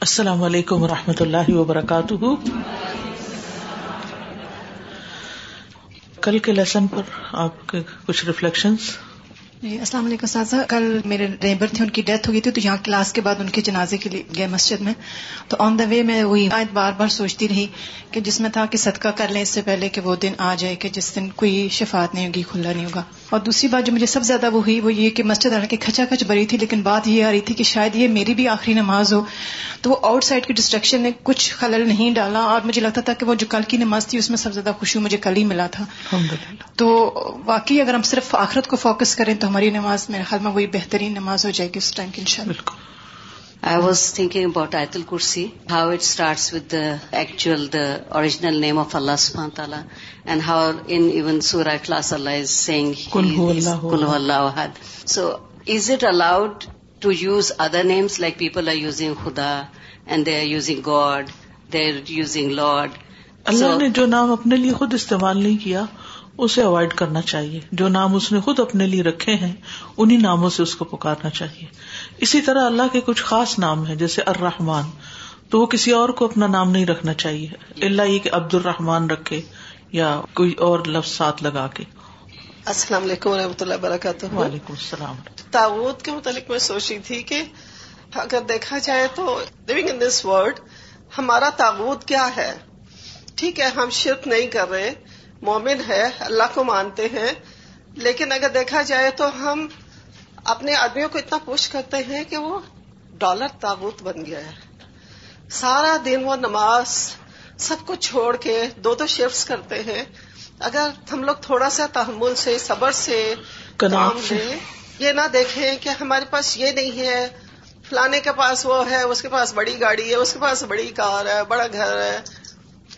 السلام علیکم و رحمۃ اللہ وبرکاتہ۔ کل کے لیسن پر آپ کے کچھ ریفلیکشنز جی السلام علیکم سازا۔ کل میرے نیبر تھے ان کی ڈیتھ ہو گئی تھی تو یہاں کلاس کے بعد ان کے جنازے کے لیے گئے مسجد میں۔ تو آن دا وے میں وہی آیت بار بار سوچتی رہی کہ جس میں تھا کہ صدقہ کر لیں اس سے پہلے کہ وہ دن آ جائے کہ جس دن کوئی شفات نہیں ہوگی کھلا نہیں ہوگا۔ اور دوسری بات جو مجھے سب زیادہ وہ ہوئی وہ یہ کہ مسجد آ کے کھچا کھچ بری تھی لیکن بات یہ آ رہی تھی کہ شاید یہ میری بھی آخری نماز ہو۔ تو وہ آؤٹ سائڈ کی ڈسٹریکشن نے کچھ خلل نہیں ڈالا۔ اور مجھے لگتا تھا کہ وہ جو کل کی نماز تھی اس میں سب زیادہ خوشی مجھے کل ہی ملا تھا۔ تو واقعی اگر ہم صرف آخرت کو فوکس کریں تو ہماری نماز میرے خیال میں وہی بہترین نماز ہو جائے گی اس ٹائم کی ان شاء اللہ آئی واز تھنکنگ اباؤٹ آیت کرسی how it start original name of اللہ سبحان تعالیٰ اینڈ ہاؤ انس اللہ is sing so is it allowed to use other names like people are using خدا and they are using God they are using Lord اللہ نے جو نام اپنے لیے خود استعمال نہیں کیا اسے اوائڈ کرنا چاہیے۔ جو نام اس نے خود اپنے لیے رکھے ہیں انہیں ناموں سے اس کو پکارنا چاہیے۔ اسی طرح اللہ کے کچھ خاص نام ہے جیسے الرحمان تو وہ کسی اور کو اپنا نام نہیں رکھنا چاہیے۔ اللہ یہ کہ عبد الرحمان رکھے یا کوئی اور لفظ ساتھ لگا کے۔ السلام علیکم و رحمۃ اللہ وبرکاتہ۔ وعلیکم السلام۔ تاوت کے متعلق میں سوچی تھی کہ اگر دیکھا جائے تو لونگ ان دس ورلڈ ہمارا تاوت کیا ہے؟ ٹھیک ہے ہم شرک نہیں کر رہے۔ مومن ہے اللہ کو مانتے ہیں۔ لیکن اگر دیکھا جائے تو ہم اپنے آدمیوں کو اتنا پوش کرتے ہیں کہ وہ ڈالر تابوت بن گیا ہے۔ سارا دن وہ نماز سب کو چھوڑ کے دو دو شفٹس کرتے ہیں۔ اگر ہم لوگ تھوڑا سا تحمل سے صبر سے کام لیں یہ نہ دیکھیں کہ ہمارے پاس یہ نہیں ہے۔ فلانے کے پاس وہ ہے اس کے پاس بڑی گاڑی ہے اس کے پاس بڑی کار ہے بڑا گھر ہے۔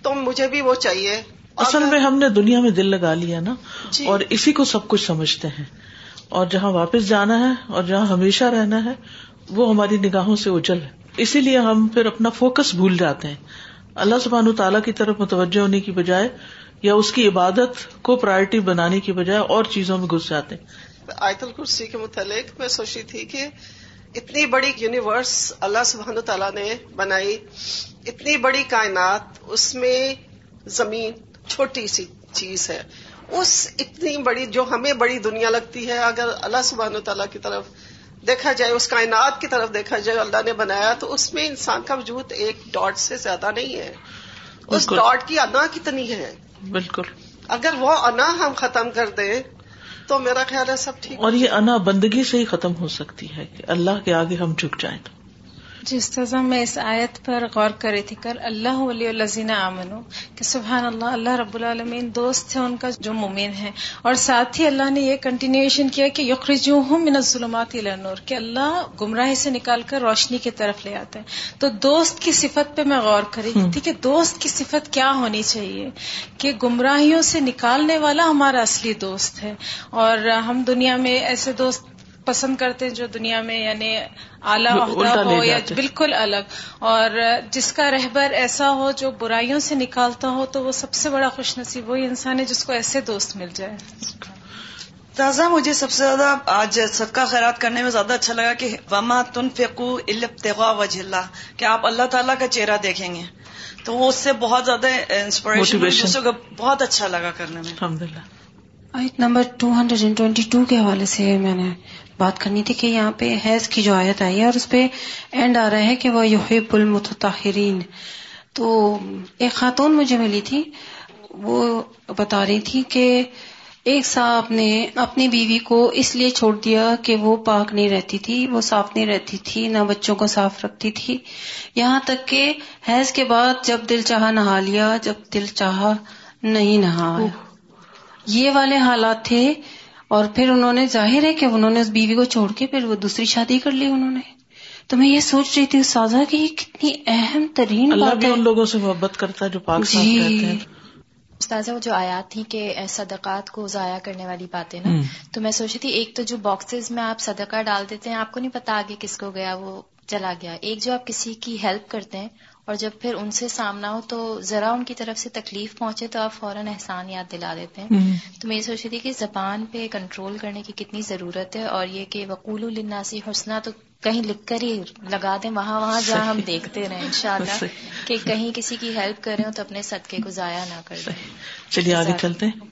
تو مجھے بھی وہ چاہیے۔ اصل میں ہم نے دنیا میں دل لگا لیا نا جی۔ اور اسی کو سب کچھ سمجھتے ہیں۔ اور جہاں واپس جانا ہے اور جہاں ہمیشہ رہنا ہے وہ ہماری نگاہوں سے اجل ہے۔ اسی لیے ہم پھر اپنا فوکس بھول جاتے ہیں۔ اللہ سبحان تعالیٰ کی طرف متوجہ ہونے کی بجائے یا اس کی عبادت کو پرائرٹی بنانے کی بجائے اور چیزوں میں گھس جاتے ہیں۔ آیت الکرسی کے متعلق میں سوچی تھی کہ اتنی بڑی یونیورس اللہ سبحانہ تعالیٰ نے بنائی اتنی بڑی کائنات اس میں زمین چھوٹی سی چیز ہے۔ اس اتنی بڑی جو ہمیں بڑی دنیا لگتی ہے اگر اللہ سبحانہ تعالیٰ کی طرف دیکھا جائے اس کائنات کی طرف دیکھا جائے اللہ نے بنایا تو اس میں انسان کا وجود ایک ڈاٹ سے زیادہ نہیں ہے۔ اس۔ ڈاٹ کی انا کتنی ہے؟ بالکل۔ اگر وہ انا ہم ختم کر دیں تو میرا خیال ہے سب ٹھیک۔ اور یہ انا بندگی سے ہی ختم ہو سکتی ہے کہ اللہ کے آگے ہم جھک جائیں۔ تو جی استاذہ میں اس آیت پر غور کر رہی تھی کر اللہ ولی الزین آمنو، کہ سبحان اللہ اللہ رب العالمین دوست ہے ان کا جو مومن ہے اور ساتھ ہی اللہ نے یہ کنٹینیوشن کیا کہ یخرجوہم من الظلمات الى النور، کہ اللہ گمراہی سے نکال کر روشنی کی طرف لے آتے ہیں۔ تو دوست کی صفت پہ میں غور کر رہی تھی کہ دوست کی صفت کیا ہونی چاہیے، کہ گمراہیوں سے نکالنے والا ہمارا اصلی دوست ہے۔ اور ہم دنیا میں ایسے دوست پسند کرتے ہیں جو دنیا میں یعنی اعلیٰ عہدہ ہو یا۔ بالکل الگ۔ اور جس کا رہبر ایسا ہو جو برائیوں سے نکالتا ہو تو وہ سب سے بڑا خوش نصیب وہی انسان ہے جس کو ایسے دوست مل جائے تازہ مجھے سب سے زیادہ آج صدقہ خیرات کرنے میں زیادہ اچھا لگا کہ وما تن فیقو البتغا وجہ اللہ کہ آپ اللہ تعالیٰ کا چہرہ دیکھیں گے۔ تو وہ اس سے بہت زیادہ انسپریشن بہت اچھا لگا کرنے میں۔ الحمد للہ آیت نمبر 222 کے حوالے سے میں نے بات کرنی تھی کہ یہاں پہ حیض کی جو آیت آئی ہے اور اس پہ اینڈ آ رہا ہے کہ وہ یحب المتطہرین۔ تو ایک خاتون مجھے ملی تھی، وہ بتا رہی تھی کہ ایک صاحب نے اپنی بیوی کو اس لیے چھوڑ دیا کہ وہ پاک نہیں رہتی تھی، وہ صاف نہیں رہتی تھی، نہ بچوں کو صاف رکھتی تھی۔ یہاں تک کہ حیض کے بعد جب دل چاہا نہا لیا، جب دل چاہا نہیں نہایا۔ یہ والے حالات تھے اور پھر انہوں نے ظاہر ہے کہ انہوں نے اس بیوی کو چھوڑ کے پھر وہ دوسری شادی کر لی انہوں نے تو میں یہ سوچ رہی تھی استاذہ کہ یہ کتنی اہم ترین اللہ بات بھی ہے ان لوگوں سے محبت کرتا ہے جو پاک صاف جی۔ رہتے ہیں استاذہ وہ جو آیات تھی کہ صدقات کو ضائع کرنے والی باتیں نا۔ تو میں سوچی تھی ایک تو جو باکسز میں آپ صدقہ ڈال دیتے ہیں آپ کو نہیں پتا آگے کس کو گیا وہ چلا گیا ایک جو آپ کسی کی ہیلپ کرتے ہیں اور جب پھر ان سے سامنا ہو تو ذرا ان کی طرف سے تکلیف پہنچے تو آپ فوراً احسان یاد دلا دیتے ہیں۔ تو میں یہ سوچی تھی کہ زبان پہ کنٹرول کرنے کی کتنی ضرورت ہے اور یہ کہ وقول الناسی حسنہ تو کہیں لکھ کر ہی لگا دیں وہاں وہاں جہاں ہم دیکھتے رہیں انشاءاللہ۔ کہ کہیں کسی کی ہیلپ کر رہے تو اپنے صدقے کو ضائع نہ کر دیں۔ چلیے آگے چلتے ہیں۔